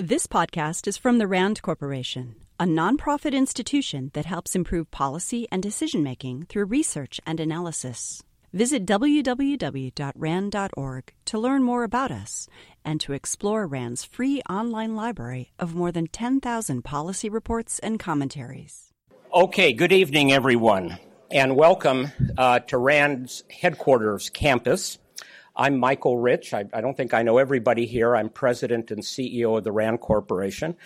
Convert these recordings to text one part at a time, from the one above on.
This podcast is from the RAND Corporation, a nonprofit institution that helps improve policy and decision making through research and analysis. Visit www.rand.org to learn more about us and to explore RAND's free online library of more than 10,000 policy reports and commentaries. Okay, good evening, everyone, and welcome uh, to RAND's headquarters campus. I'm Michael Rich. I, I, don't think I know everybody here. I'm president and CEO of the RAND Corporation.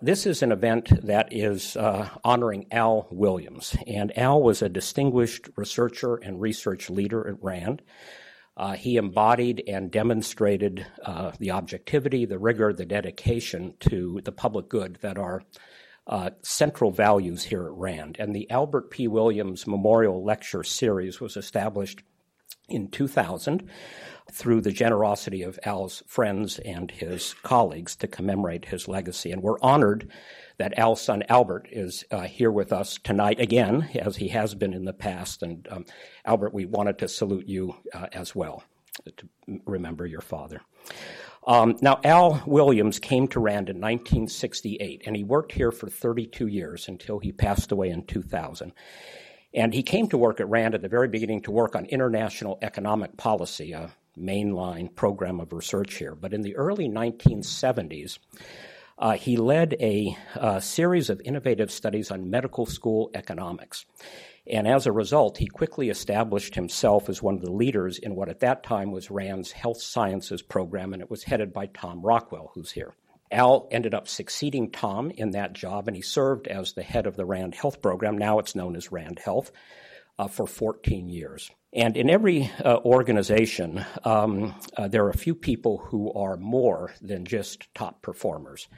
This is an event that is uh, honoring Al Williams. And Al was a distinguished researcher and research leader at RAND. Uh, he embodied and demonstrated uh, the objectivity, the rigor, the dedication to the public good that are uh, central values here at RAND. And the Albert P. Williams Memorial Lecture Series was established in 2000 through the generosity of Al's friends and his colleagues to commemorate his legacy. And we're honored that Al's son Albert is uh, here with us tonight again, as he has been in the past. And um, Albert, we wanted to salute you uh, as well to remember your father. Um, now, Al Williams came to Rand in 1968, and he worked here for 32 years until he passed away in 2000. And he came to work at RAND at the very beginning to work on international economic policy, a mainline program of research here. But in the early 1970s, uh, he led a, a uh, series of innovative studies on medical school economics. And as a result, he quickly established himself as one of the leaders in what at that time was RAND's health sciences program, and it was headed by Tom Rockwell, who's here. Al ended up succeeding Tom in that job, and he served as the head of the RAND Health program. Now it's known as RAND Health for 14 years. And in every uh, organization, um, uh, there are a few people who are more than just top performers.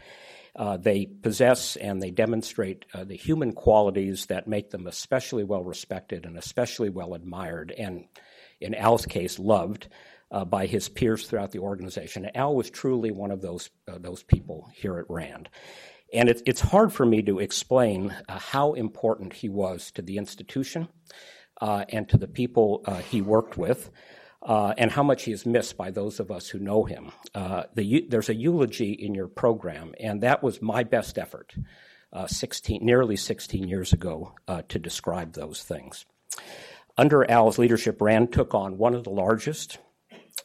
Uh, they possess and they demonstrate uh, the human qualities that make them especially well respected and especially well admired, and in Al's case, loved uh, by his peers throughout the organization. Al was truly one of those uh, those people here at Rand. And it, it's hard for me to explain uh, how important he was to the institution uh, and to the people uh, he worked with, uh, and how much he is missed by those of us who know him. The, there's a eulogy in your program, and that was my best effort, 16, nearly 16 years ago, to describe those things. Under Al's leadership, RAND took on one of the largest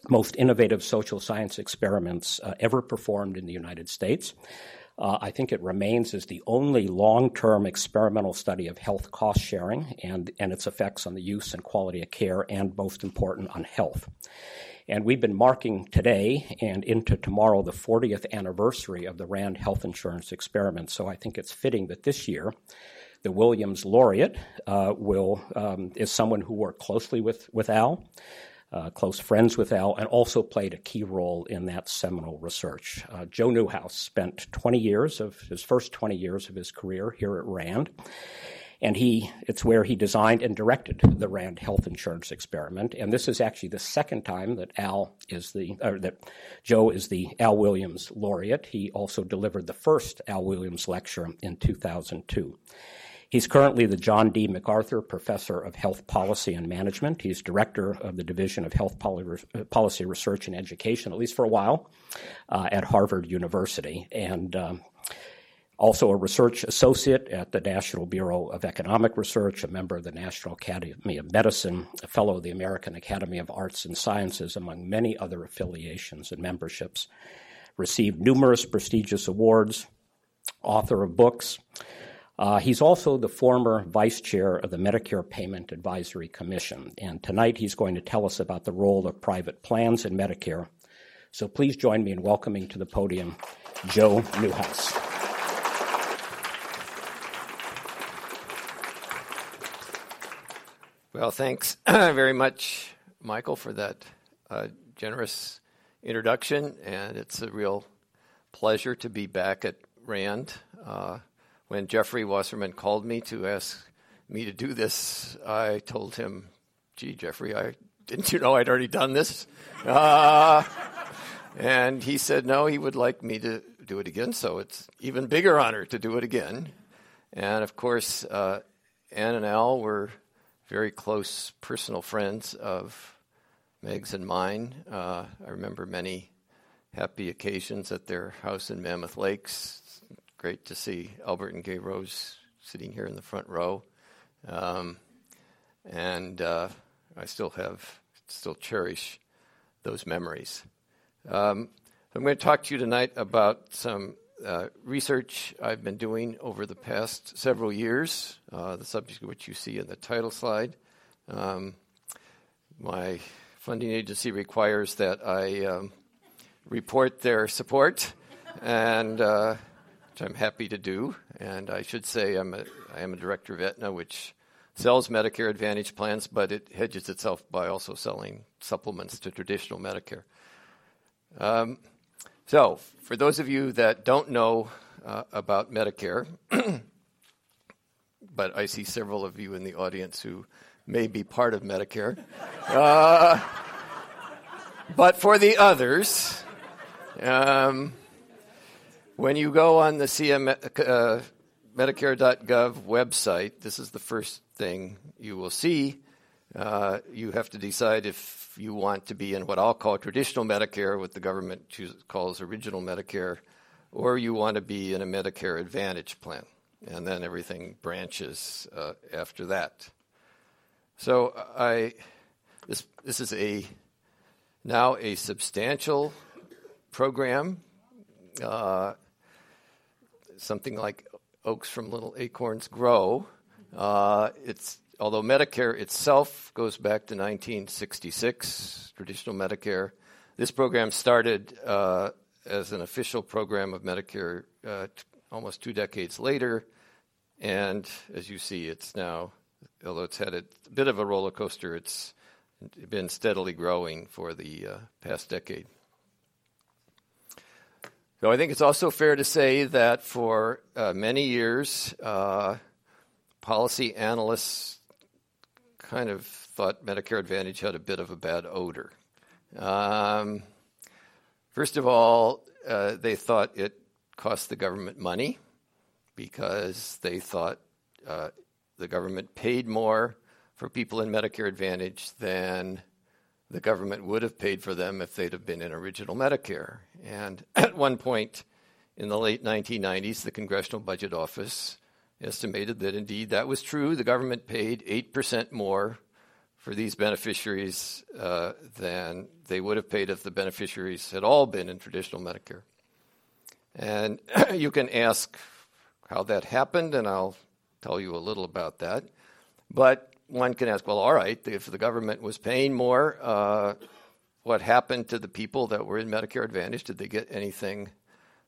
most innovative social science experiments uh, ever performed in the United States. Uh, I think it remains as the only long term experimental study of health cost sharing and, and its effects on the use and quality of care, and most important, on health. And we've been marking today and into tomorrow the 40th anniversary of the RAND health insurance experiment. So I think it's fitting that this year, the Williams laureate uh, will um, is someone who worked closely with, with Al uh, close friends with Al, and also played a key role in that seminal research. Uh, Joe Newhouse spent 20 years of his first 20 years of his career here at RAND. And he, it's where he designed and directed the RAND health insurance experiment. And this is actually the second time that Al is the, or that Joe is the Al Williams laureate. He also delivered the first Al Williams lecture in 2002. He's currently the John D. MacArthur Professor of Health Policy and Management. He's director of the Division of Health Policy Research and Education, at least for a while, uh, at Harvard University. And um, also a research associate at the National Bureau of Economic Research, a member of the National Academy of Medicine, a fellow of the American Academy of Arts and Sciences, among many other affiliations and memberships. Received numerous prestigious awards, author of books. Uh, he's also the former vice chair of the Medicare Payment Advisory Commission. And tonight he's going to tell us about the role of private plans in Medicare. So please join me in welcoming to the podium Joe Newhouse. Well, thanks very much, Michael, for that uh, generous introduction. And it's a real pleasure to be back at RAND. Uh, when Jeffrey Wasserman called me to ask me to do this, I told him, "Gee, Jeffrey, I didn't you know I'd already done this?" Uh, and he said, "No, he would like me to do it again." So it's even bigger honor to do it again. And of course, uh, Ann and Al were very close personal friends of Meg's and mine. Uh, I remember many happy occasions at their house in Mammoth Lakes. Great to see Albert and Gay Rose sitting here in the front row. Um, and uh, I still have, still cherish those memories. Um, I'm going to talk to you tonight about some uh, research I've been doing over the past several years, uh, the subject of which you see in the title slide. Um, my funding agency requires that I um, report their support, and uh, which I'm happy to do. And I should say I'm a, I am a director of Aetna, which sells Medicare Advantage plans, but it hedges itself by also selling supplements to traditional Medicare. Um, so, for those of you that don't know uh, about Medicare, but I see several of you in the audience who may be part of Medicare. Uh, but for the others, um, when you go on the CM, uh, Medicare.gov website, this is the first thing you will see. Uh, you have to decide if you want to be in what I'll call traditional Medicare, what the government choose, calls original Medicare, or you want to be in a Medicare Advantage plan. And then everything branches uh, after that. So I, this, this is a now a substantial program, uh, something like oaks from little acorns grow. Uh, it's although Medicare itself goes back to 1966, traditional Medicare. This program started uh, as an official program of Medicare uh, t- almost two decades later, and as you see, it's now although it's had a bit of a roller coaster, it's been steadily growing for the uh, past decade. So I think it's also fair to say that for uh, many years, uh, policy analysts kind of thought Medicare Advantage had a bit of a bad odor. Um, first of all, uh, they thought it cost the government money because they thought uh, the government paid more for people in Medicare Advantage than the government would have paid for them if they'd have been in original Medicare. And at one point in the late 1990s, the Congressional Budget Office estimated that indeed that was true. The government paid 8% more for these beneficiaries uh, than they would have paid if the beneficiaries had all been in traditional Medicare. And you can ask how that happened, and I'll tell you a little about that. But one can ask, well, all right, if the government was paying more, uh, what happened to the people that were in Medicare Advantage? Did they get anything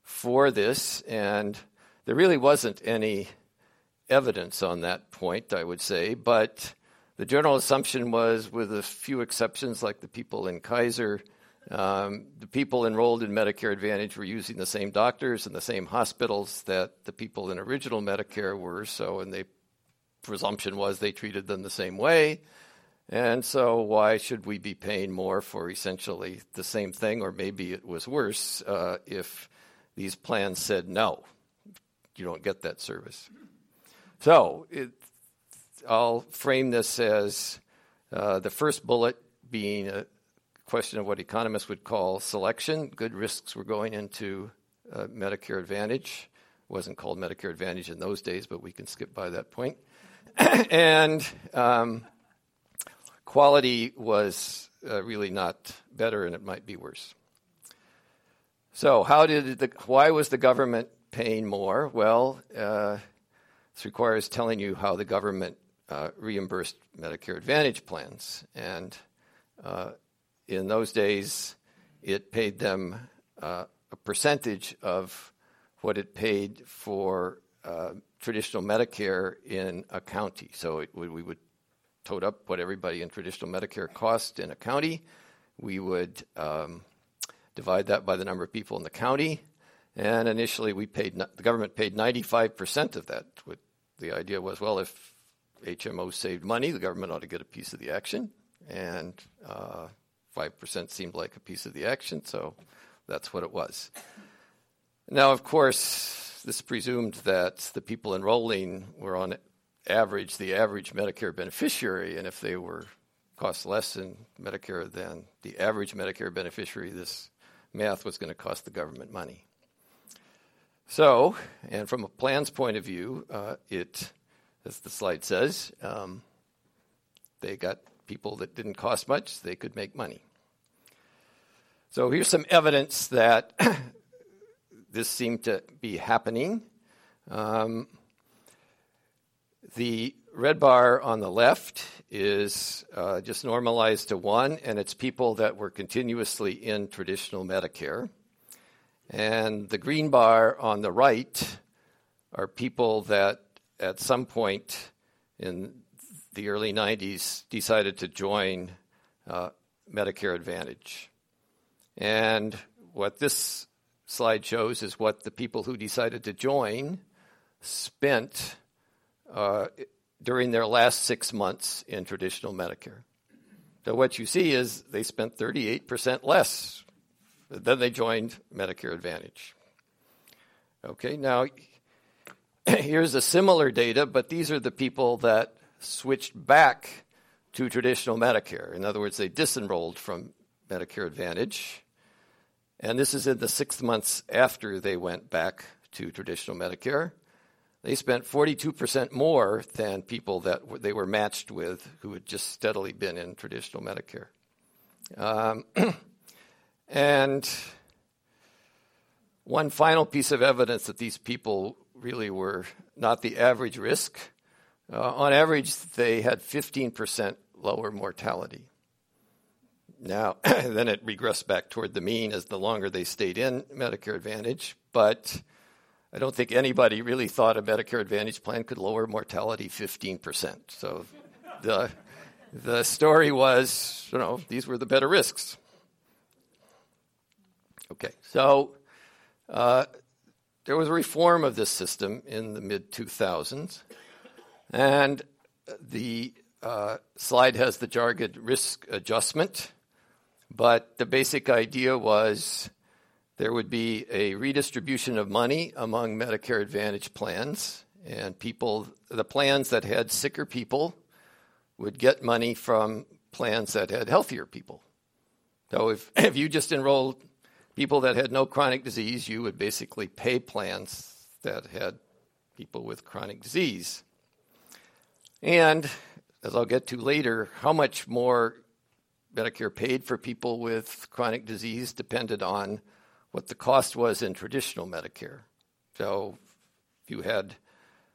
for this? And there really wasn't any evidence on that point, I would say. But the general assumption was, with a few exceptions, like the people in Kaiser, um, the people enrolled in Medicare Advantage were using the same doctors and the same hospitals that the people in original Medicare were. So, and the presumption was they treated them the same way. And so, why should we be paying more for essentially the same thing, or maybe it was worse uh, if these plans said no, you don't get that service? So, it, I'll frame this as uh, the first bullet being a question of what economists would call selection. Good risks were going into uh, Medicare Advantage. It wasn't called Medicare Advantage in those days, but we can skip by that point. and um, quality was uh, really not better, and it might be worse. So, how did the? Why was the government paying more? Well, uh, this requires telling you how the government uh, reimbursed Medicare Advantage plans, and uh, in those days, it paid them uh, a percentage of what it paid for uh, traditional Medicare in a county. So it, we would tote up what everybody in traditional Medicare cost in a county. We would um, divide that by the number of people in the county. And initially, we paid the government paid 95% of that. The idea was, well, if HMO saved money, the government ought to get a piece of the action. And uh, 5% seemed like a piece of the action, so that's what it was. Now, of course, this presumed that the people enrolling were on average the average Medicare beneficiary, and if they were cost less in Medicare than the average Medicare beneficiary, this math was going to cost the government money. So, and from a plan's point of view, uh, it, as the slide says, um, they got people that didn't cost much, they could make money. So here's some evidence that this seemed to be happening. Um, the red bar on the left is uh, just normalized to one, and it's people that were continuously in traditional Medicare. And the green bar on the right are people that at some point in the early 90s decided to join uh, Medicare Advantage. And what this slide shows is what the people who decided to join spent uh, during their last six months in traditional Medicare. So what you see is they spent 38% less than they joined Medicare Advantage. Okay, now here's a similar data, but these are the people that switched back to traditional Medicare. In other words, they disenrolled from Medicare Advantage. And this is in the six months after they went back to traditional Medicare. They spent 42% more than people that they were matched with who had just steadily been in traditional Medicare. Um, and one final piece of evidence that these people really were not the average risk. Uh, on average, they had 15% lower mortality. Now, then it regressed back toward the mean as the longer they stayed in Medicare Advantage, but I don't think anybody really thought a Medicare Advantage plan could lower mortality 15%. So the, the story was, you know, these were the better risks. Okay, so uh, there was a reform of this system in the mid 2000s, and the uh, slide has the jargon risk adjustment, but the basic idea was there would be a redistribution of money among Medicare Advantage plans, and people, the plans that had sicker people would get money from plans that had healthier people. So if, if you just enrolled people that had no chronic disease, you would basically pay plans that had people with chronic disease. And as I'll get to later, how much more Medicare paid for people with chronic disease depended on what the cost was in traditional Medicare. So if you had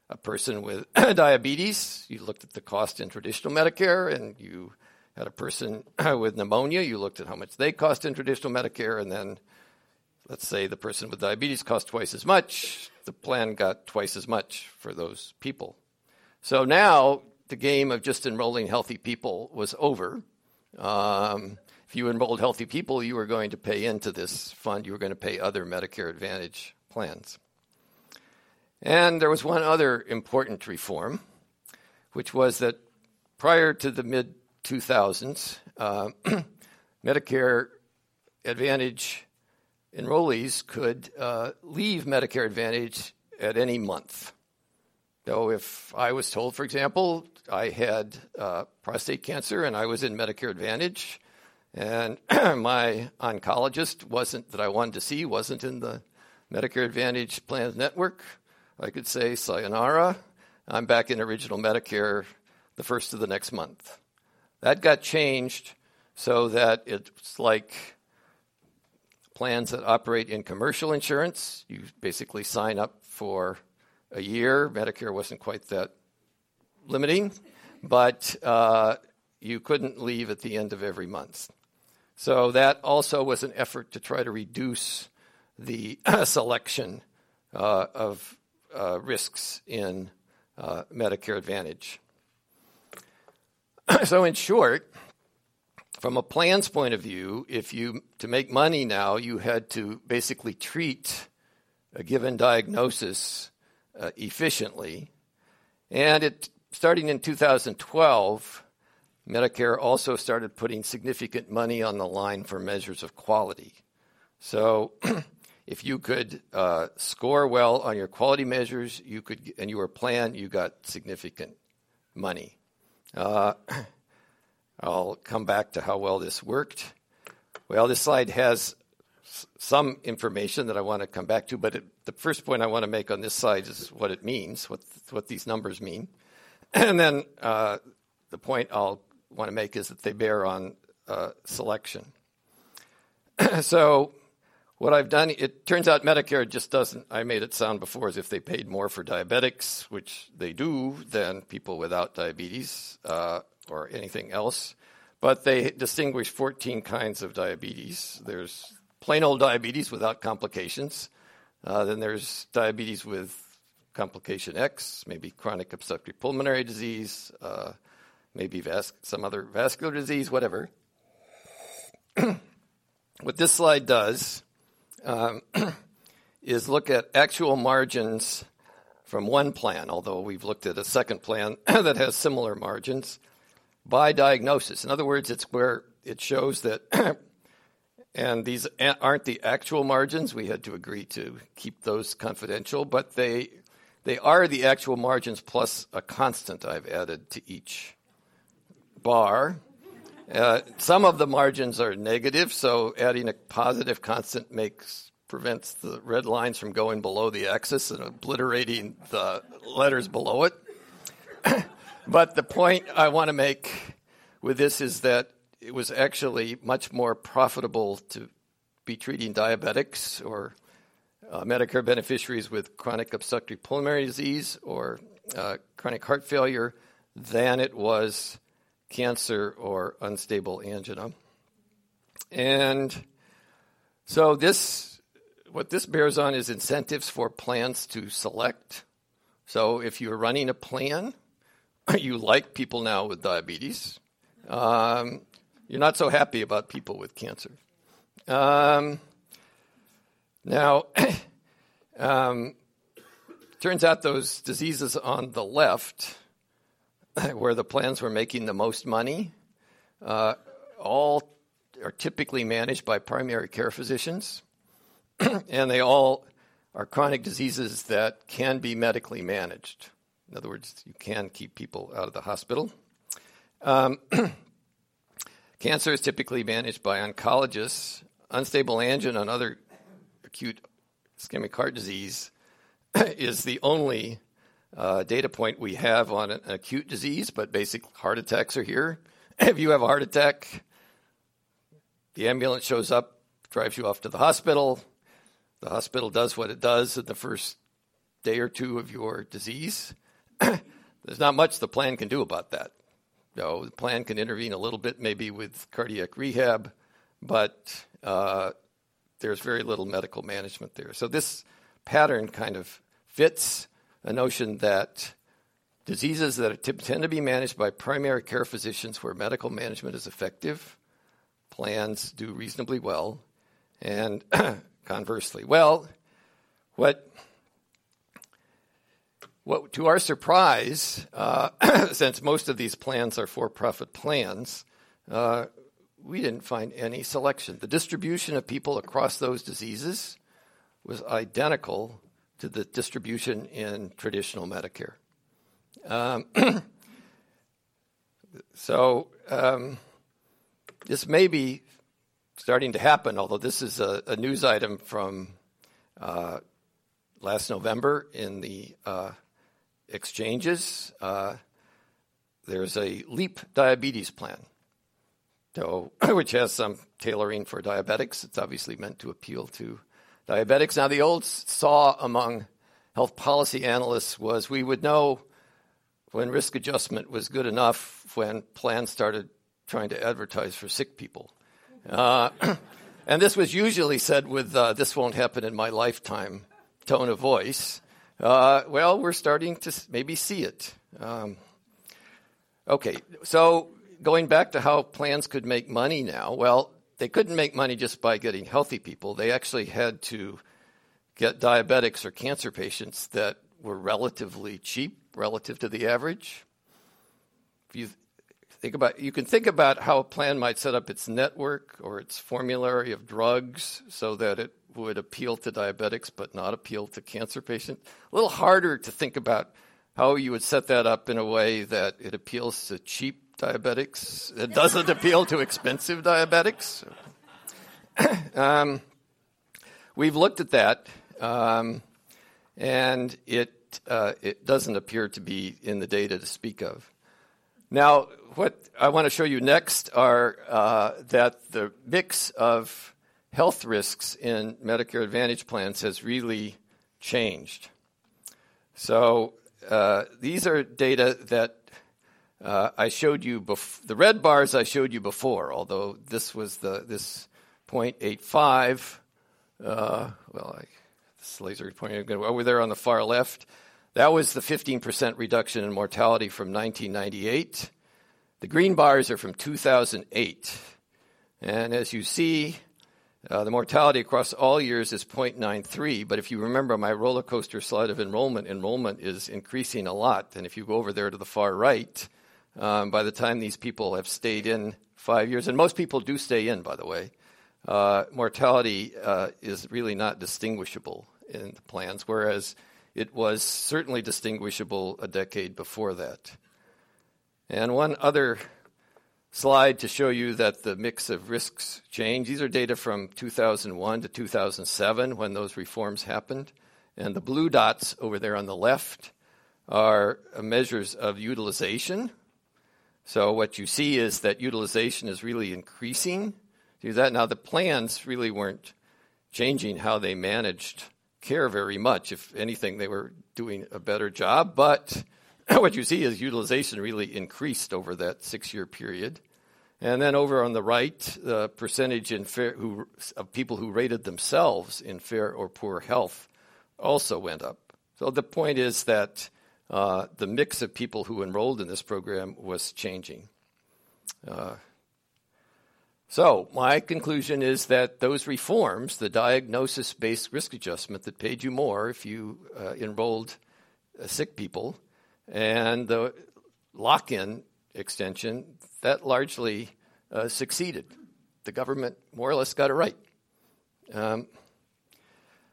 a person with diabetes, you looked at the cost in traditional Medicare, and you had a person with pneumonia, you looked at how much they cost in traditional Medicare, and then let's say the person with diabetes cost twice as much, the plan got twice as much for those people. So now the game of just enrolling healthy people was over. Um, if you enrolled healthy people, you were going to pay into this fund. You were going to pay other Medicare Advantage plans. And there was one other important reform, which was that prior to the mid 2000s, uh, Medicare Advantage enrollees could uh, leave Medicare Advantage at any month. So if I was told, for example, I had uh, prostate cancer and I was in Medicare Advantage, and my oncologist wasn't that I wanted to see wasn't in the Medicare Advantage plans network. I could say, sayonara, I'm back in original Medicare the first of the next month. That got changed so that it's like plans that operate in commercial insurance. You basically sign up for a year. Medicare wasn't quite that limiting, but uh, you couldn't leave at the end of every month. So that also was an effort to try to reduce the selection uh, of uh, risks in uh, Medicare Advantage. so, in short, from a plan's point of view, if you to make money now, you had to basically treat a given diagnosis uh, efficiently, and it starting in 2012 Medicare also started putting significant money on the line for measures of quality. So, if you could uh, score well on your quality measures, you could, and you were planned, you got significant money. Uh, I'll come back to how well this worked. Well, this slide has some information that I want to come back to, but it, the first point I want to make on this slide is what it means, what, what these numbers mean. And then uh, the point I'll want to make is that they bear on uh, selection. so, what I've done, it turns out Medicare just doesn't, I made it sound before as if they paid more for diabetics, which they do, than people without diabetes uh, or anything else. But they distinguish 14 kinds of diabetes. There's plain old diabetes without complications. Uh, then there's diabetes with complication X, maybe chronic obstructive pulmonary disease, uh, maybe vas- some other vascular disease, whatever. what this slide does um, is look at actual margins from one plan, although we've looked at a second plan that has similar margins, by diagnosis. In other words, it's where it shows that, and these aren't the actual margins. We had to agree to keep those confidential, but they they are the actual margins plus a constant I've added to each bar. Uh, some of the margins are negative, so adding a positive constant makes prevents the red lines from going below the axis and obliterating the letters below it. but the point I want to make with this is that it was actually much more profitable to be treating diabetics or uh, Medicare beneficiaries with chronic obstructive pulmonary disease or uh, chronic heart failure than it was cancer or unstable angina. And so this what this bears on is incentives for plans to select. So if you're running a plan, you like people now with diabetes. Um, you're not so happy about people with cancer. Um, now, um, turns out those diseases on the left, where the plans were making the most money, uh, all are typically managed by primary care physicians, and they all are chronic diseases that can be medically managed. In other words, you can keep people out of the hospital. Um, cancer is typically managed by oncologists. Unstable angina and other acute ischemic heart disease is the only uh, data point we have on an acute disease, but basic heart attacks are here. if you have a heart attack, the ambulance shows up, drives you off to the hospital. The hospital does what it does in the first day or two of your disease. There's not much the plan can do about that. No, the plan can intervene a little bit, maybe with cardiac rehab, but uh, there's very little medical management there. So this pattern kind of fits a notion that diseases that tend to be managed by primary care physicians where medical management is effective, plans do reasonably well, and conversely. Well, what what, to our surprise, uh, since most of these plans are for profit plans, uh, we didn't find any selection. The distribution of people across those diseases was identical to the distribution in traditional Medicare. Um, so um, this may be starting to happen, although this is a, a news item from uh, last November in the uh, exchanges. Uh, there's a LEAP diabetes plan so, which has some tailoring for diabetics. It's obviously meant to appeal to diabetics. Now, the old saw among health policy analysts was we would know when risk adjustment was good enough when plans started trying to advertise for sick people. Uh, and this was usually said with uh, this won't happen in my lifetime tone of voice. Uh, well, we're starting to maybe see it. Um, okay, so going back to how plans could make money now, well, they couldn't make money just by getting healthy people. They actually had to get diabetics or cancer patients that were relatively cheap relative to the average. If you think about you can think about how a plan might set up its network or its formulary of drugs so that it would appeal to diabetics but not appeal to cancer patients. A little harder to think about how you would set that up in a way that it appeals to cheap diabetics. It doesn't appeal to expensive diabetics. um, we've looked at that, um, and it, uh, it doesn't appear to be in the data to speak of. Now, what I want to show you next are uh, that the mix of health risks in Medicare Advantage plans has really changed. So uh, these are data that uh, I showed you. Bef- the red bars I showed you before, although this was the this 0.85. Uh, well, I, this laser pointing over there on the far left. That was the 15% reduction in mortality from 1998. The green bars are from 2008. And as you see, uh, the mortality across all years is 0.93, but if you remember my roller coaster slide of enrollment, enrollment is increasing a lot. And if you go over there to the far right, um, by the time these people have stayed in five years, and most people do stay in, by the way, uh, mortality uh, is really not distinguishable in the plans, whereas it was certainly distinguishable a decade before that. And one other slide to show you that the mix of risks changed. These are data from 2001 to 2007 when those reforms happened. And the blue dots over there on the left are measures of utilization. So what you see is that utilization is really increasing. Do that now. The plans really weren't changing how they managed care very much. If anything, they were doing a better job. But what you see is utilization really increased over that six-year period. And then over on the right, the percentage in fair, who, of people who rated themselves in fair or poor health also went up. So the point is that uh, the mix of people who enrolled in this program was changing. Uh, so my conclusion is that those reforms, the diagnosis-based risk adjustment that paid you more if you uh, enrolled uh, sick people, and the lock-in extension, that largely uh, succeeded. The government more or less got it right. Um,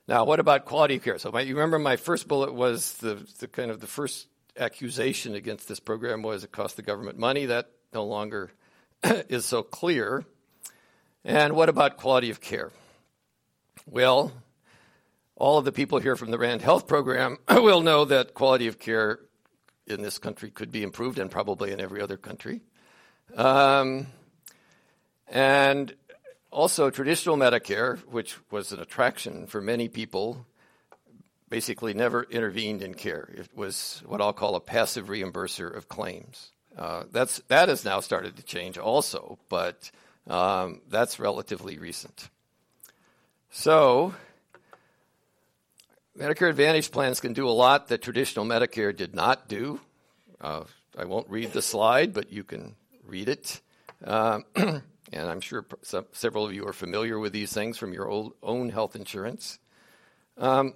now, what about quality of care? So, my, you remember my first bullet was the, the kind of the first accusation against this program was it cost the government money. That no longer is so clear. And what about quality of care? Well, all of the people here from the RAND Health Program will know that quality of care in this country could be improved, and probably in every other country. Um, and also, traditional Medicare, which was an attraction for many people, basically never intervened in care. It was what I'll call a passive reimburser of claims. Uh, that's, that has now started to change also, but um, that's relatively recent. So, Medicare Advantage plans can do a lot that traditional Medicare did not do. Uh, I won't read the slide, but you can read it. Um, and I'm sure some, several of you are familiar with these things from your old, own health insurance. Um,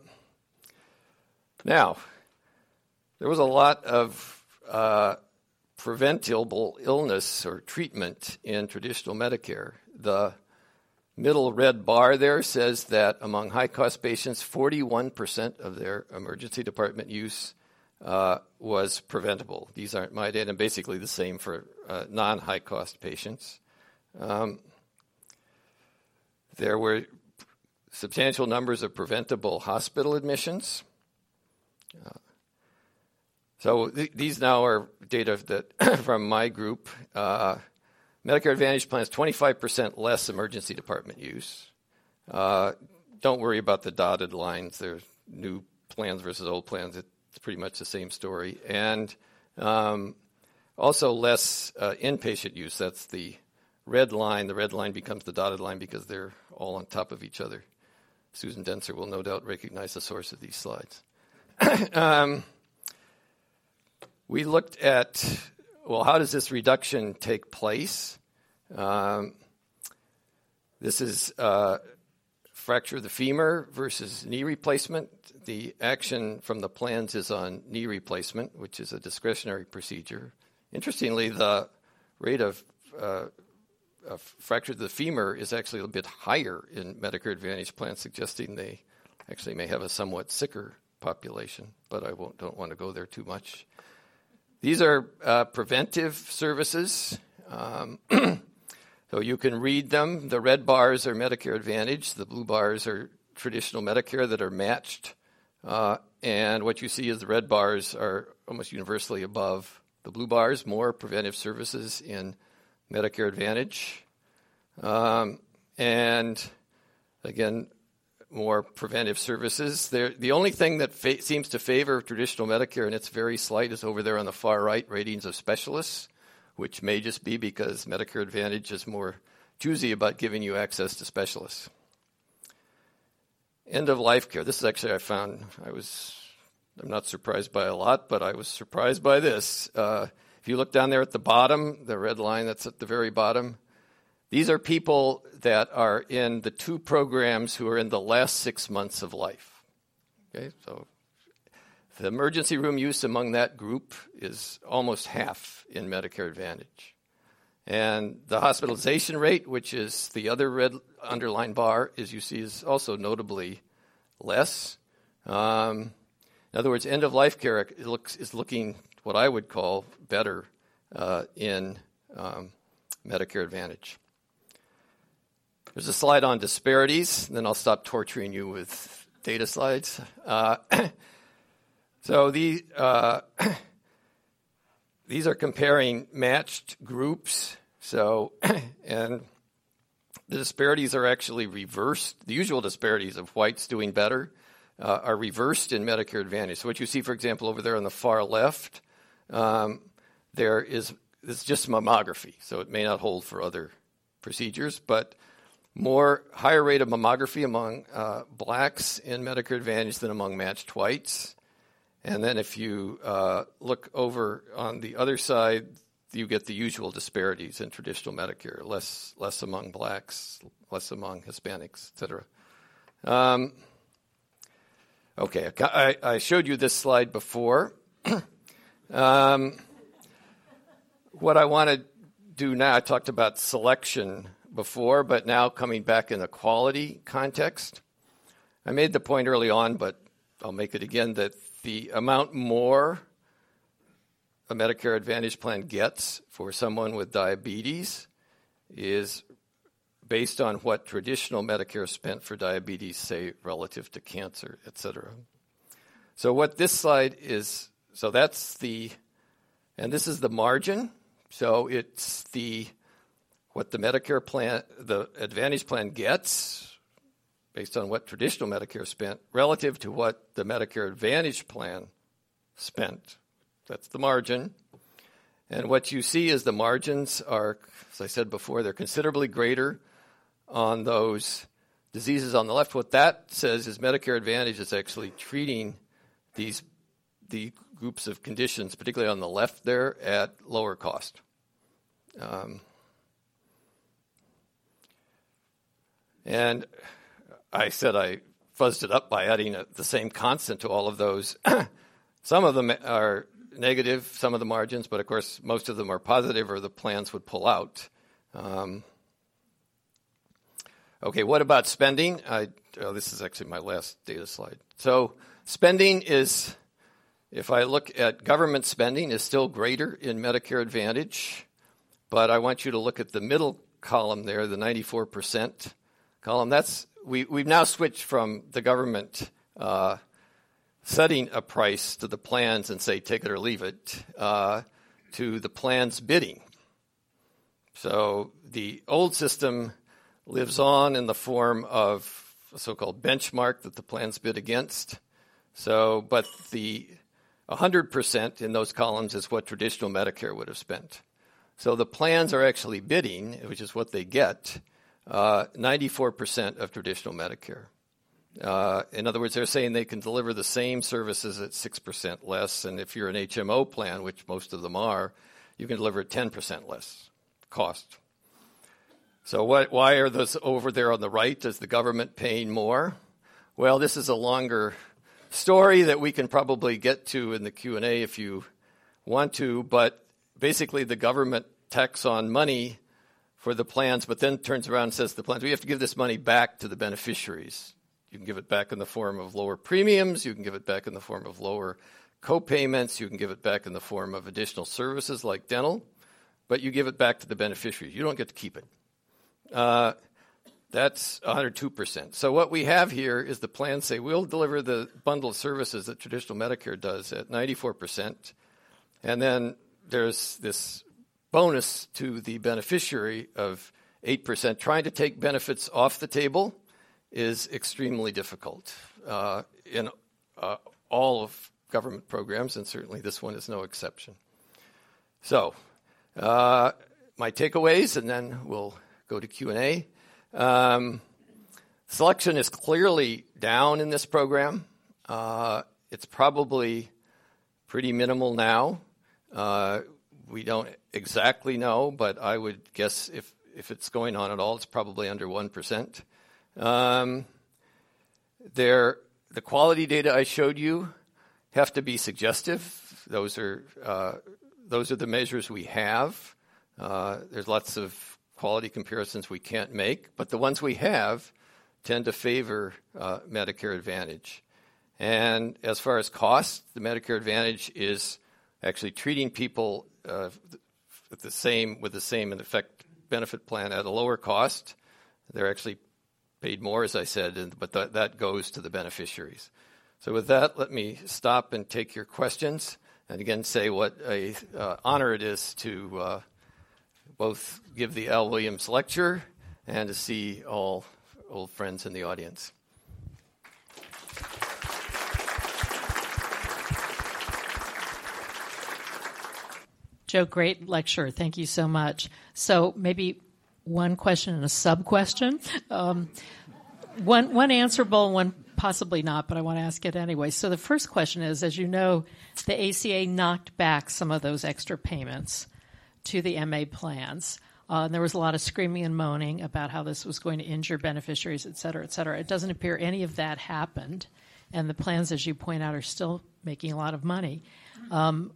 now, there was a lot of uh, preventable illness or treatment in traditional Medicare. The middle red bar there says that among high cost patients, 41% of their emergency department use uh, was preventable. These aren't my data, and basically the same for uh, non high cost patients. Um, there were substantial numbers of preventable hospital admissions. Uh, so th- these now are data that from my group. Uh, Medicare Advantage plans 25% less emergency department use. Uh, don't worry about the dotted lines. There's new plans versus old plans. It's pretty much the same story. And um, also less uh, inpatient use. That's the red line. The red line becomes the dotted line because they're all on top of each other. Susan Dentzer will no doubt recognize the source of these slides. um, we looked at well, how does this reduction take place? Um, this is uh, fracture of the femur versus knee replacement. The action from the plans is on knee replacement, which is a discretionary procedure. Interestingly, the rate of, uh, of fracture of the femur is actually a bit higher in Medicare Advantage plans, suggesting they actually may have a somewhat sicker population, but I won't, don't want to go there too much. These are uh, preventive services. Um, so you can read them. The red bars are Medicare Advantage, the blue bars are traditional Medicare that are matched. Uh, and what you see is the red bars are almost universally above the blue bars, more preventive services in Medicare Advantage. Um, and again, more preventive services. They're, the only thing that fa- seems to favor traditional Medicare, and it's very slight, is over there on the far right ratings of specialists, which may just be because Medicare Advantage is more choosy about giving you access to specialists. End of life care. This is actually, I found, I was, I'm not surprised by a lot, but I was surprised by this. Uh, if you look down there at the bottom, the red line that's at the very bottom, these are people that are in the two programs who are in the last six months of life. Okay, so the emergency room use among that group is almost half in Medicare Advantage. And the hospitalization rate, which is the other red underlined bar, as you see, is also notably less. Um, in other words, end of life care is looking what I would call better uh, in um, Medicare Advantage. There's a slide on disparities, then I'll stop torturing you with data slides. Uh, so the, uh, these are comparing matched groups. So, and the disparities are actually reversed. The usual disparities of whites doing better uh, are reversed in Medicare Advantage. So, what you see, for example, over there on the far left, um, there is it's just mammography, so it may not hold for other procedures, but more higher rate of mammography among uh, blacks in Medicare Advantage than among matched whites. And then if you uh, look over on the other side, you get the usual disparities in traditional Medicare, less less among blacks, less among Hispanics, etc. Um, okay, I, I, showed you this slide before. um, what I want to do now, I talked about selection before, but now coming back in the quality context. I made the point early on, but I'll make it again that the amount more a Medicare Advantage plan gets for someone with diabetes is based on what traditional Medicare spent for diabetes, say, relative to cancer, et cetera. So, what this slide is so that's the, and this is the margin. So, it's the, what the Medicare plan, the Advantage plan gets based on what traditional Medicare spent relative to what the Medicare Advantage plan spent that's the margin. And what you see is the margins are, as I said before, they're considerably greater on those diseases on the left. What that says is Medicare Advantage is actually treating these the groups of conditions, particularly on the left there, at lower cost. Um, and I said I fuzzed it up by adding a, the same constant to all of those. Some of them are negative, some of the margins, but of course, most of them are positive or the plans would pull out. Um, okay, what about spending? I, oh, this is actually my last data slide. So, spending is, if I look at government spending, is still greater in Medicare Advantage, but I want you to look at the middle column there, the 94% column. That's we, we've now switched from the government uh, setting a price to the plans and say take it or leave it uh, to the plans bidding. So the old system lives on in the form of a so-called benchmark that the plans bid against. So, but the 100% in those columns is what traditional Medicare would have spent. So the plans are actually bidding, which is what they get, uh, 94% of traditional Medicare. Uh, in other words, they're saying they can deliver the same services at 6% less, and if you're an HMO plan, which most of them are, you can deliver 10% less cost. So what, why are those over there on the right? Is the government paying more? Well, this is a longer story that we can probably get to in the Q&A if you want to, but basically the government tacks on money for the plans, but then turns around and says the plans, we have to give this money back to the beneficiaries. You can give it back in the form of lower premiums. You can give it back in the form of lower co-payments. You can give it back in the form of additional services like dental, but you give it back to the beneficiaries. You don't get to keep it. Uh, That's 102%. So what we have here is the plan say we'll deliver the bundle of services that traditional Medicare does at 94%. And then there's this bonus to the beneficiary of 8%. Trying to take benefits off the table is extremely difficult uh, in uh, all of government programs, and certainly this one is no exception. So, uh, my takeaways, and then we'll go to Q&A. Um, selection is clearly down in this program. Uh, it's probably pretty minimal now. Uh, we don't exactly know, but I would guess if, if it's going on at all, it's probably under 1%. Um, there, the quality data I showed you have to be suggestive. Those are, uh, those are the measures we have. Uh, there's lots of quality comparisons we can't make, but the ones we have tend to favor uh, Medicare Advantage. And as far as cost, the Medicare Advantage is actually treating people uh, the same with the same in effect benefit plan at a lower cost. They're actually paid more, as I said, but th- that goes to the beneficiaries. So with that, let me stop and take your questions, and again say what a uh, honor it is to uh, both give the Al Williams lecture and to see all old friends in the audience. Joe, great lecture. Thank you so much. So maybe one question and a sub question. Um, one, one answerable, one possibly not, but I want to ask it anyway. So the first question is, as you know, the ACA knocked back some of those extra payments to the MA plans. Uh, and there was a lot of screaming and moaning about how this was going to injure beneficiaries, et cetera, et cetera. It doesn't appear any of that happened, and the plans, as you point out, are still making a lot of money. Um,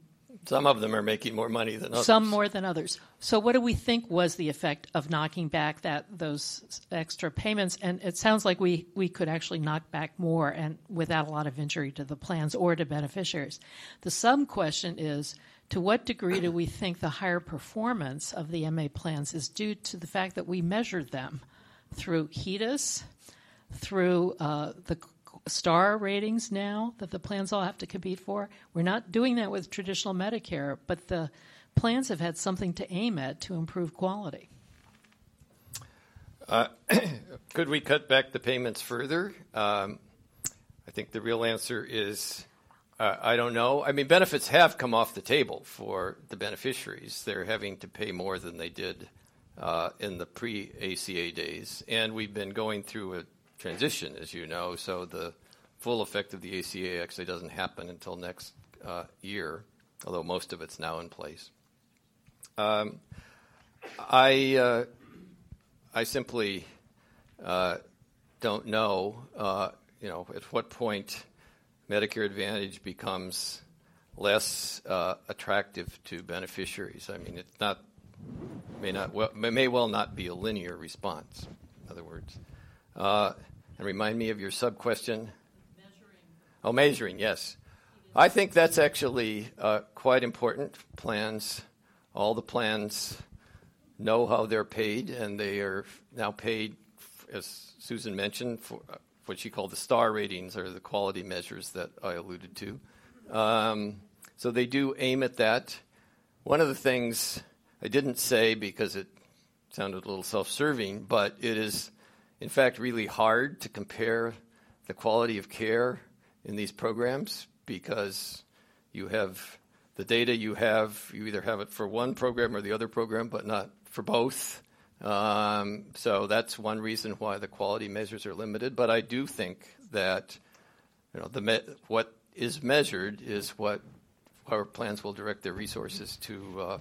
some of them are making more money than others. Some more than others. So, what do we think was the effect of knocking back that those extra payments? And it sounds like we, we could actually knock back more and without a lot of injury to the plans or to beneficiaries. The sub question is to what degree do we think the higher performance of the MA plans is due to the fact that we measured them through HEDIS, through uh, the star ratings now that the plans all have to compete for? We're not doing that with traditional Medicare, but the plans have had something to aim at to improve quality. Uh, could we cut back the payments further? Um, I think the real answer is I don't know. I mean, benefits have come off the table for the beneficiaries. They're having to pay more than they did uh, in the pre ACA days. And we've been going through a transition, as you know, so the full effect of the ACA actually doesn't happen until next uh, year, although most of it's now in place. Um, I, uh, I simply uh, don't know, uh, you know, at what point Medicare Advantage becomes less uh, attractive to beneficiaries. I mean, it's not may not well, may well not be a linear response. In other words, uh, and remind me of your sub question. Measuring. Oh, measuring. Yes, I think that's actually uh, quite important. Plans, all the plans know how they're paid, and they are now paid, as Susan mentioned, for what she called the star ratings or the quality measures that I alluded to. Um, so they do aim at that. One of the things I didn't say because it sounded a little self serving, but it is, in fact, really hard to compare the quality of care in these programs because you have the data you have, you either have it for one program or the other program, but not for both. Um, so that's one reason why the quality measures are limited. But I do think that you know the me- what is measured is what our plans will direct their resources to uh,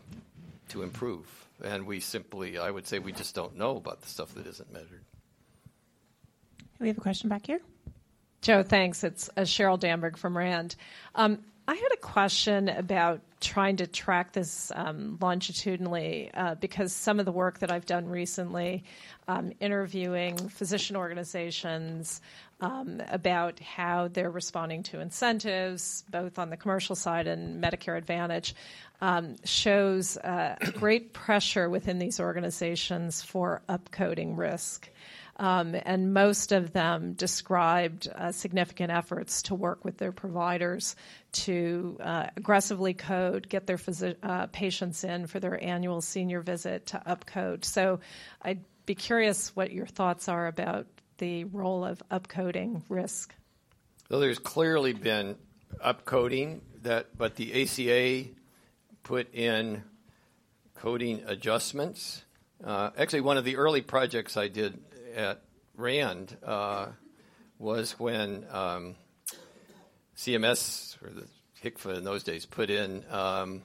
to improve. And we simply, I would say, we just don't know about the stuff that isn't measured. We have a question back here. Joe, thanks. It's uh, Cheryl Damberg from RAND. Um, I had a question about trying to track this um, longitudinally uh, because some of the work that I've done recently, um, interviewing physician organizations um, about how they're responding to incentives, both on the commercial side and Medicare Advantage, um, shows uh, great pressure within these organizations for upcoding risk. Um, and most of them described uh, significant efforts to work with their providers to uh, aggressively code, get their phys- uh, patients in for their annual senior visit to upcode. So I'd be curious what your thoughts are about the role of upcoding risk. So there's clearly been upcoding that, but the ACA put in coding adjustments. Uh, actually, one of the early projects I did at RAND uh, was when um, CMS or the HCFA in those days put in um,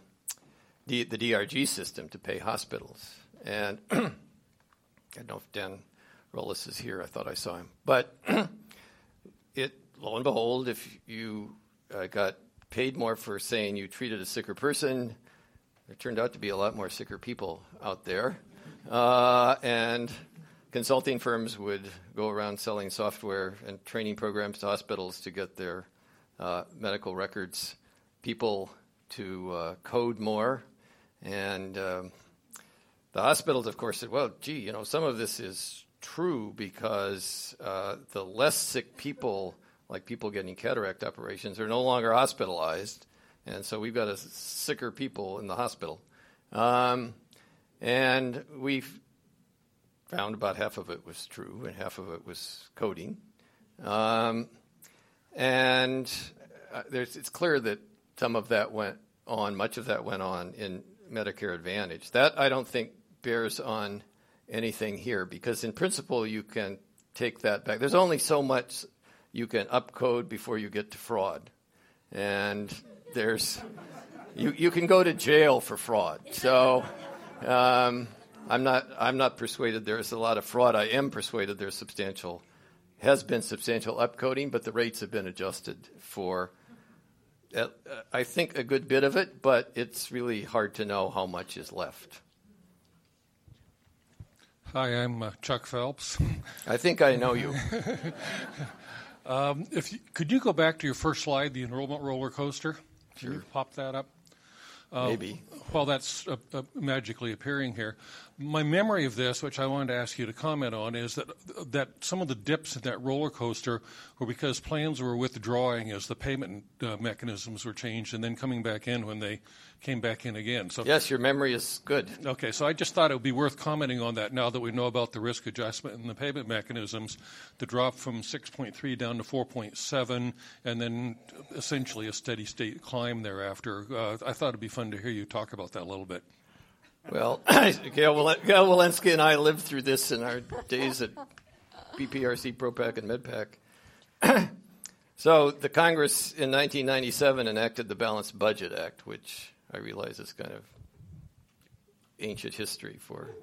the, the DRG system to pay hospitals. And I don't know if Dan Relles is here. I thought I saw him. But it, lo and behold, if you uh, got paid more for saying you treated a sicker person, there turned out to be a lot more sicker people out there. Uh, and consulting firms would go around selling software and training programs to hospitals to get their uh, medical records people to uh, code more. And um, the hospitals, of course, said, well, gee, you know, some of this is true because uh, the less sick people, like people getting cataract operations, are no longer hospitalized. And so we've got a sicker people in the hospital. Um, and we've found about half of it was true and half of it was coding. Um, and uh, it's clear that some of that went on, much of that went on in Medicare Advantage. That I don't think bears on anything here because, in principle, you can take that back. There's only so much you can upcode before you get to fraud. And there's, you, you can go to jail for fraud. So, um, I'm not, I'm not persuaded there's a lot of fraud. I am persuaded there's substantial has been substantial upcoding, but the rates have been adjusted for, uh, I think, a good bit of it, but it's really hard to know how much is left. Hi, I'm uh, Chuck Phelps. I think I know you. um, if you, could you go back to your first slide, the enrollment roller coaster? Sure. Can you pop that up? Uh, Maybe. While that's uh, uh, magically appearing here, my memory of this, which I wanted to ask you to comment on, is that that some of the dips in that roller coaster were because plans were withdrawing as the payment uh, mechanisms were changed, and then coming back in when they came back in again. So yes, your memory is good. Okay, so I just thought it would be worth commenting on that now that we know about the risk adjustment and the payment mechanisms. The drop from 6.3 down to 4.7, and then essentially a steady state climb thereafter. Uh, I thought it'd be fun to hear you talk about that a little bit. Well, Gail, Wilensky and I lived through this in our days at PPRC, ProPac, and MedPAC. so the Congress in 1997 enacted the Balanced Budget Act, which I realize is kind of ancient history for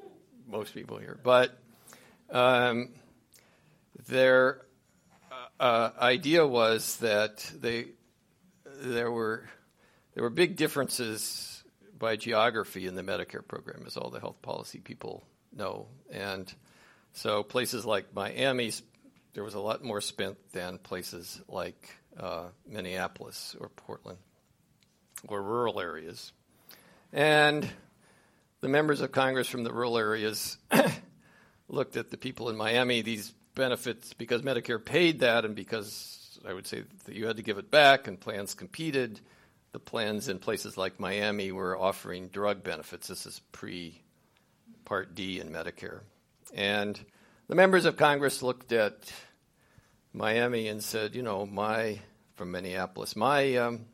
most people here. But um, their uh, uh, idea was that they there were there were big differences by geography in the Medicare program, as all the health policy people know. And so places like Miami, there was a lot more spent than places like uh, Minneapolis or Portland or rural areas. And the members of Congress from the rural areas looked at the people in Miami, these benefits, because Medicare paid that and because I would say that you had to give it back and plans competed the plans in places like Miami were offering drug benefits. This is pre Part D in Medicare. And the members of Congress looked at Miami and said, you know, my, from Minneapolis, my um,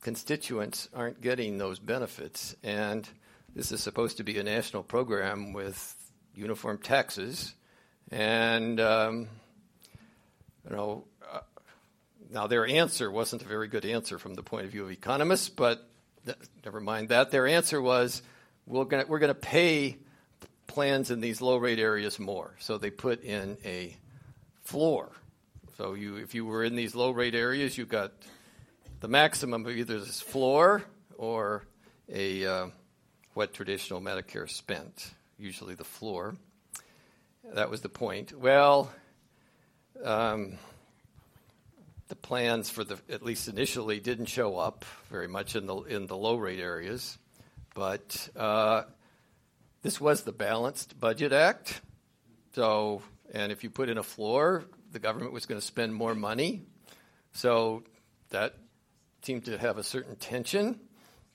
constituents aren't getting those benefits. And this is supposed to be a national program with uniform taxes. And, um, you know, now, their answer wasn't a very good answer from the point of view of economists, but th- never mind that. Their answer was we're going we're to pay plans in these low rate areas more. So they put in a floor. So you, if you were in these low rate areas, you got the maximum of either this floor or a uh, what traditional Medicare spent, usually the floor. That was the point. Well, um, the plans for the at least initially didn't show up very much in the in the low rate areas, but uh, this was the Balanced Budget Act, so And if you put in a floor, the government was going to spend more money. So that seemed to have a certain tension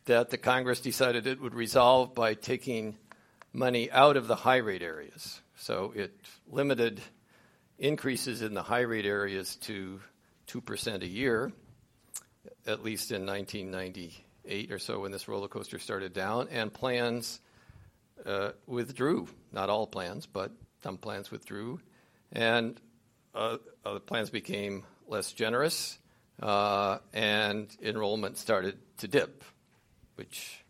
that the Congress decided it would resolve by taking money out of the high rate areas. So it limited increases in the high rate areas to 2% a year, at least in 1998 or so when this roller coaster started down, and plans uh, withdrew. Not all plans, but some plans withdrew. And uh, other plans became less generous, uh, and enrollment started to dip, which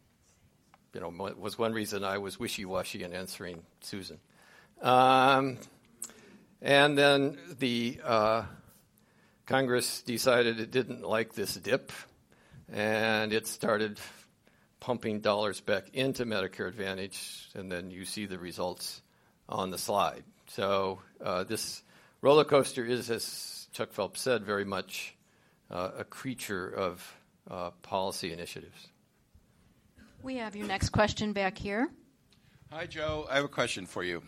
you know was one reason I was wishy-washy in answering Susan. Um, and then the uh, Congress decided it didn't like this dip, and it started pumping dollars back into Medicare Advantage, and then you see the results on the slide. So uh, this roller coaster is, as Chuck Phelps said, very much a creature of uh, policy initiatives. We have your next question back here. Hi, Joe. I have a question for you.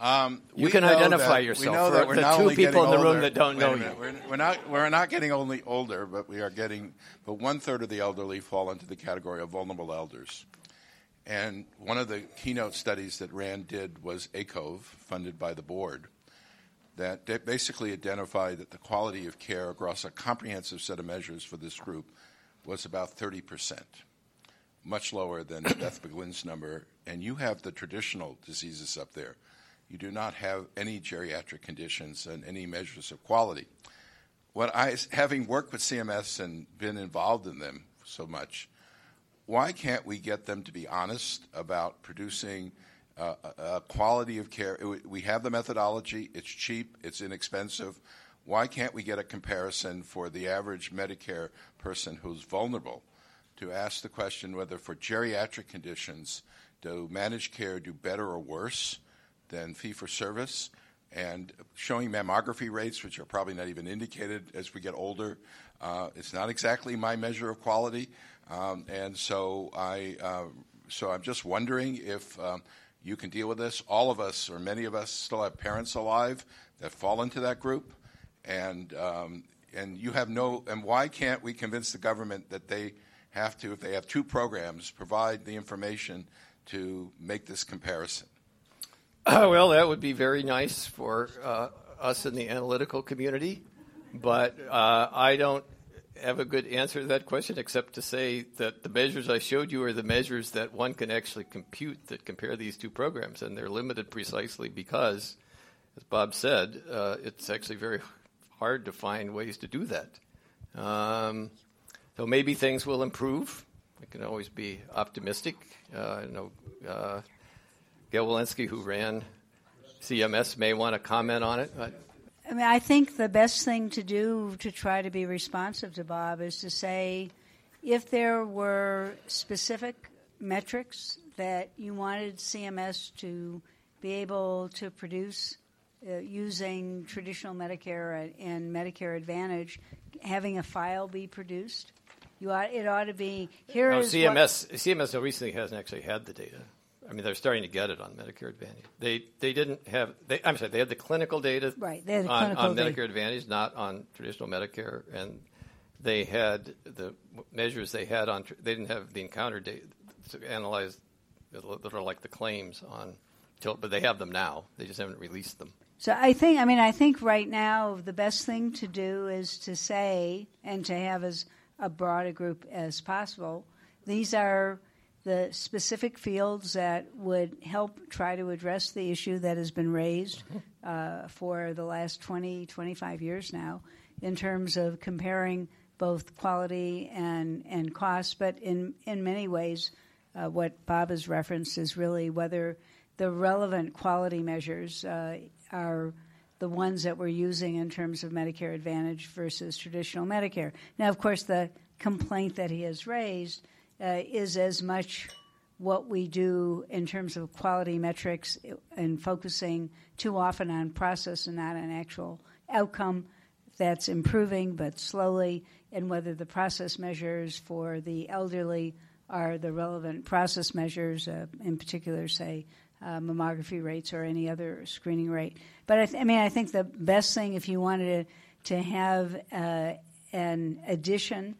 Um, you can identify yourself. We know that we're the two people in the older. room that don't Wait know you. We're, we're, not. We're not getting only older, but we are getting. But one third of the elderly fall into the category of vulnerable elders. And one of the keynote studies that Rand did was ACOVE, funded by the board, that basically identified that the quality of care across a comprehensive set of measures for this group was about 30 percent, much lower than Beth McGlynn's number. And you have the traditional diseases up there you do not have any geriatric conditions and any measures of quality. What I, having worked with CMS and been involved in them so much, why can't we get them to be honest about producing uh, a quality of care? We have the methodology, it's cheap, it's inexpensive. Why can't we get a comparison for the average Medicare person who's vulnerable to ask the question whether for geriatric conditions, do managed care do better or worse? than fee for service, and showing mammography rates, which are probably not even indicated as we get older. Uh, it's not exactly my measure of quality, um, and so I uh, so I'm just wondering if um, you can deal with this. All of us, or many of us, still have parents alive that fall into that group, and um, and you have no. And why can't we convince the government that they have to, if they have two programs, provide the information to make this comparison? well, that would be very nice for uh, us in the analytical community, but uh, I don't have a good answer to that question except to say that the measures I showed you are the measures that one can actually compute that compare these two programs, and they're limited precisely because, as Bob said, uh, it's actually very hard to find ways to do that. Um, so maybe things will improve. We can always be optimistic. Uh, you know, uh, Gail Wilensky, who ran CMS, may want to comment on it. But. I mean, I think the best thing to do to try to be responsive to Bob is to say if there were specific metrics that you wanted CMS to be able to produce uh, using traditional Medicare and Medicare Advantage, having a file be produced. You ought, it ought to be here. No, CMS what, CMS recently hasn't actually had the data. I mean, they're starting to get it on Medicare Advantage. They they didn't have. They, I'm sorry, they had the clinical data right. They had the on, on Medicare data. Advantage, not on traditional Medicare, and they had the measures they had on. They didn't have the encounter data to analyze that are like the claims on. But they have them now. They just haven't released them. So I think. I mean, I think right now the best thing to do is to say and to have as a broad a group as possible. These are the specific fields that would help try to address the issue that has been raised uh, for the last 20, 25 years now in terms of comparing both quality and, and cost. But in, in many ways, uh, what Bob has referenced is really whether the relevant quality measures uh, are the ones that we're using in terms of Medicare Advantage versus traditional Medicare. Now, of course, the complaint that he has raised uh, is as much what we do in terms of quality metrics and focusing too often on process and not on actual outcome that's improving but slowly, and whether the process measures for the elderly are the relevant process measures, uh, in particular, say, uh, mammography rates or any other screening rate. But I, th- I, mean, I think the best thing if you wanted to, to have uh, an addition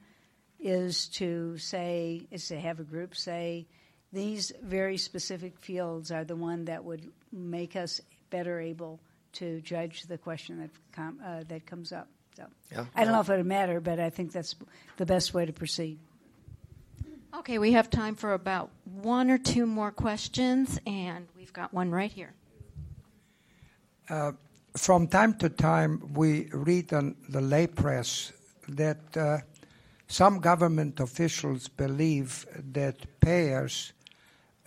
is to say is to have a group say these very specific fields are the one that would make us better able to judge the question that com- uh, that comes up. So yeah. I don't know if it would matter, but I think that's the best way to proceed. Okay, we have time for about one or two more questions, and we've got one right here. Uh, from time to time, we read on the lay press that uh, some government officials believe that payers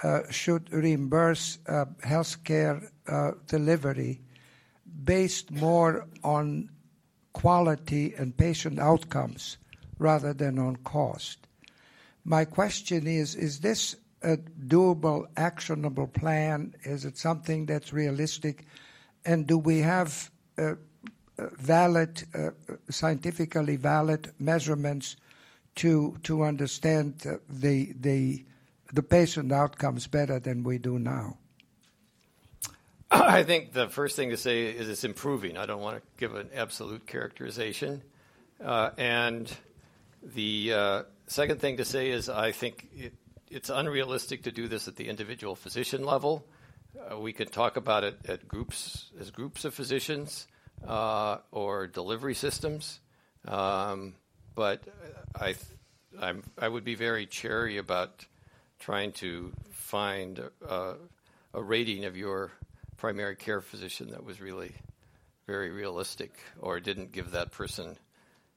uh, should reimburse uh, healthcare uh, delivery based more on quality and patient outcomes rather than on cost. My question is Is this a doable, actionable plan? Is it something that's realistic? And do we have uh, uh valid, uh, scientifically valid measurements to to understand the the the patient outcomes better than we do now? I think the first thing to say is it's improving. I don't want to give an absolute characterization. Uh, and the uh, second thing to say is I think it, it's unrealistic to do this at the individual physician level. Uh, we can talk about it at groups as groups of physicians uh, or delivery systems, um, but I I'm, i would be very chary about trying to find a, a rating of your primary care physician that was really very realistic or didn't give that person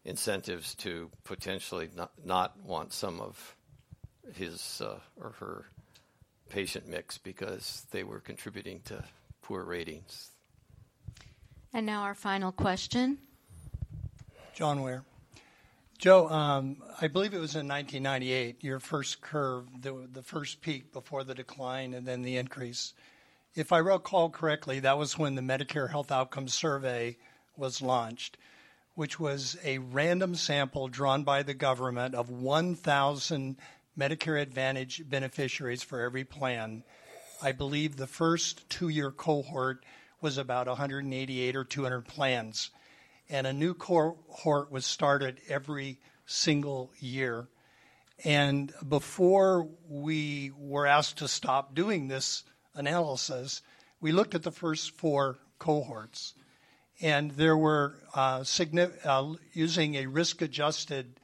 incentives to potentially not, not want some of his uh, or her patient mix because they were contributing to poor ratings. And now our final question. John Ware. Joe, um, I believe it was in 1998, your first curve, the, the first peak before the decline and then the increase. If I recall correctly, that was when the Medicare Health Outcomes Survey was launched, which was a random sample drawn by the government of 1,000 Medicare Advantage beneficiaries for every plan. I believe the first two year cohort was about 188 or 200 plans. And a new cohort was started every single year. And before we were asked to stop doing this analysis, we looked at the first four cohorts, and there were uh, uh, using a risk adjusted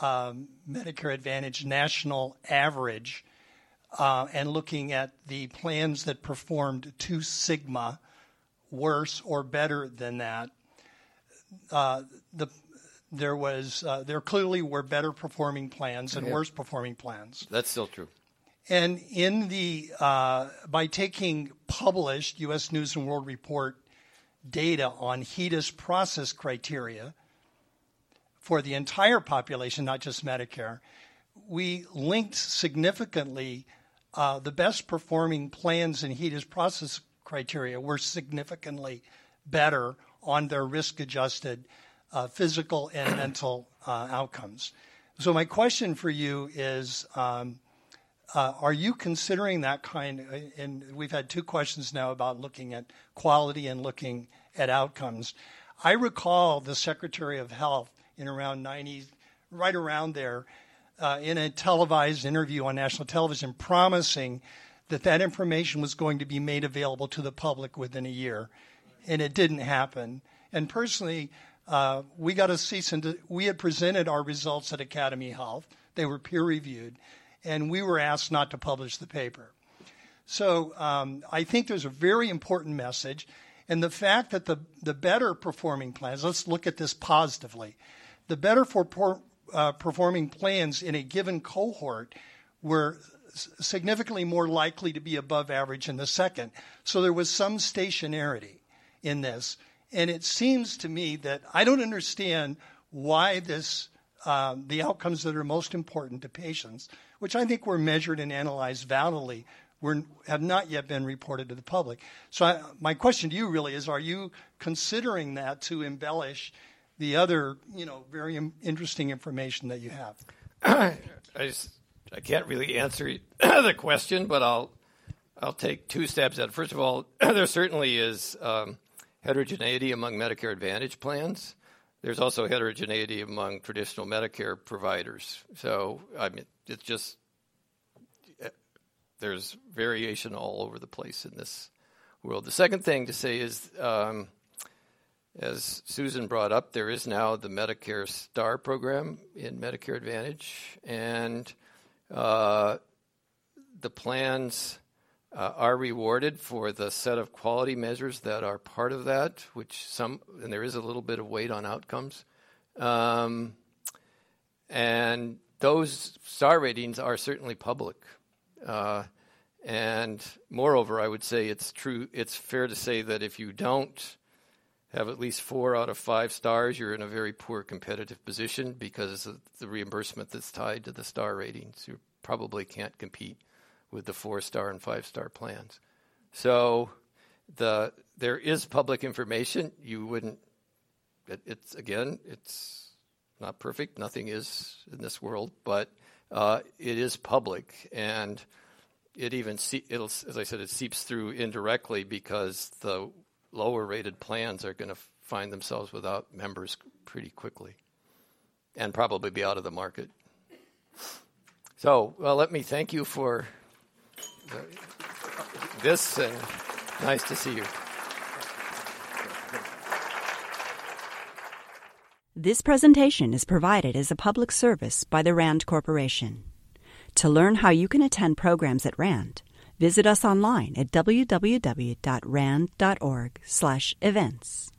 um, Medicare Advantage national average uh, and looking at the plans that performed two sigma worse or better than that. Uh, the there was uh, there clearly were better performing plans and yeah. worse performing plans. That's still true. And in the uh, by taking published U.S. News and World Report data on HEDIS process criteria for the entire population, not just Medicare, we linked significantly uh, the best performing plans in HEDIS process criteria were significantly better on their risk adjusted uh, physical and mental uh, outcomes. So, my question for you is um, uh, are you considering that kind? And we've had two questions now about looking at quality and looking at outcomes. I recall the Secretary of Health in around 90, right around there, uh, in a televised interview on national television, promising that that information was going to be made available to the public within a year, and it didn't happen. And personally, uh, we got a cease and we had presented our results at Academy Health. They were peer reviewed and we were asked not to publish the paper. So um, I think there's a very important message. And the fact that the, the better performing plans, let's look at this positively, the better for, uh, performing plans in a given cohort were significantly more likely to be above average in the second. So there was some stationarity in this. And it seems to me that I don't understand why this um, the outcomes that are most important to patients, which I think were measured and analyzed validly, were, have not yet been reported to the public. So, I, my question to you really is: Are you considering that to embellish the other, you know, very interesting information that you have? I just I can't really answer the question, but I'll I'll take two stabs at it. First of all, there certainly is um, heterogeneity among Medicare Advantage plans. There's also heterogeneity among traditional Medicare providers. So I mean, it's just there's variation all over the place in this world. The second thing to say is, um, as Susan brought up, there is now the Medicare STAR program in Medicare Advantage, and uh, the plans uh, are rewarded for the set of quality measures that are part of that, which some, and there is a little bit of weight on outcomes. Um, and those star ratings are certainly public. Uh, and moreover, I would say it's true, it's fair to say that if you don't have at least four out of five stars, you're in a very poor competitive position because of the reimbursement that's tied to the star ratings. You probably can't compete with the four star and five star plans. So the there is public information. You wouldn't. It, it's again, it's not perfect. Nothing is in this world, but uh, it is public, and it even see, it'll as I said, it seeps through indirectly because the lower rated plans are going to find themselves without members pretty quickly, and probably be out of the market. So, well, let me thank you for this, and nice to see you. This presentation is provided as a public service by the RAND Corporation. To learn how you can attend programs at RAND, visit us online at www.rand.org/events.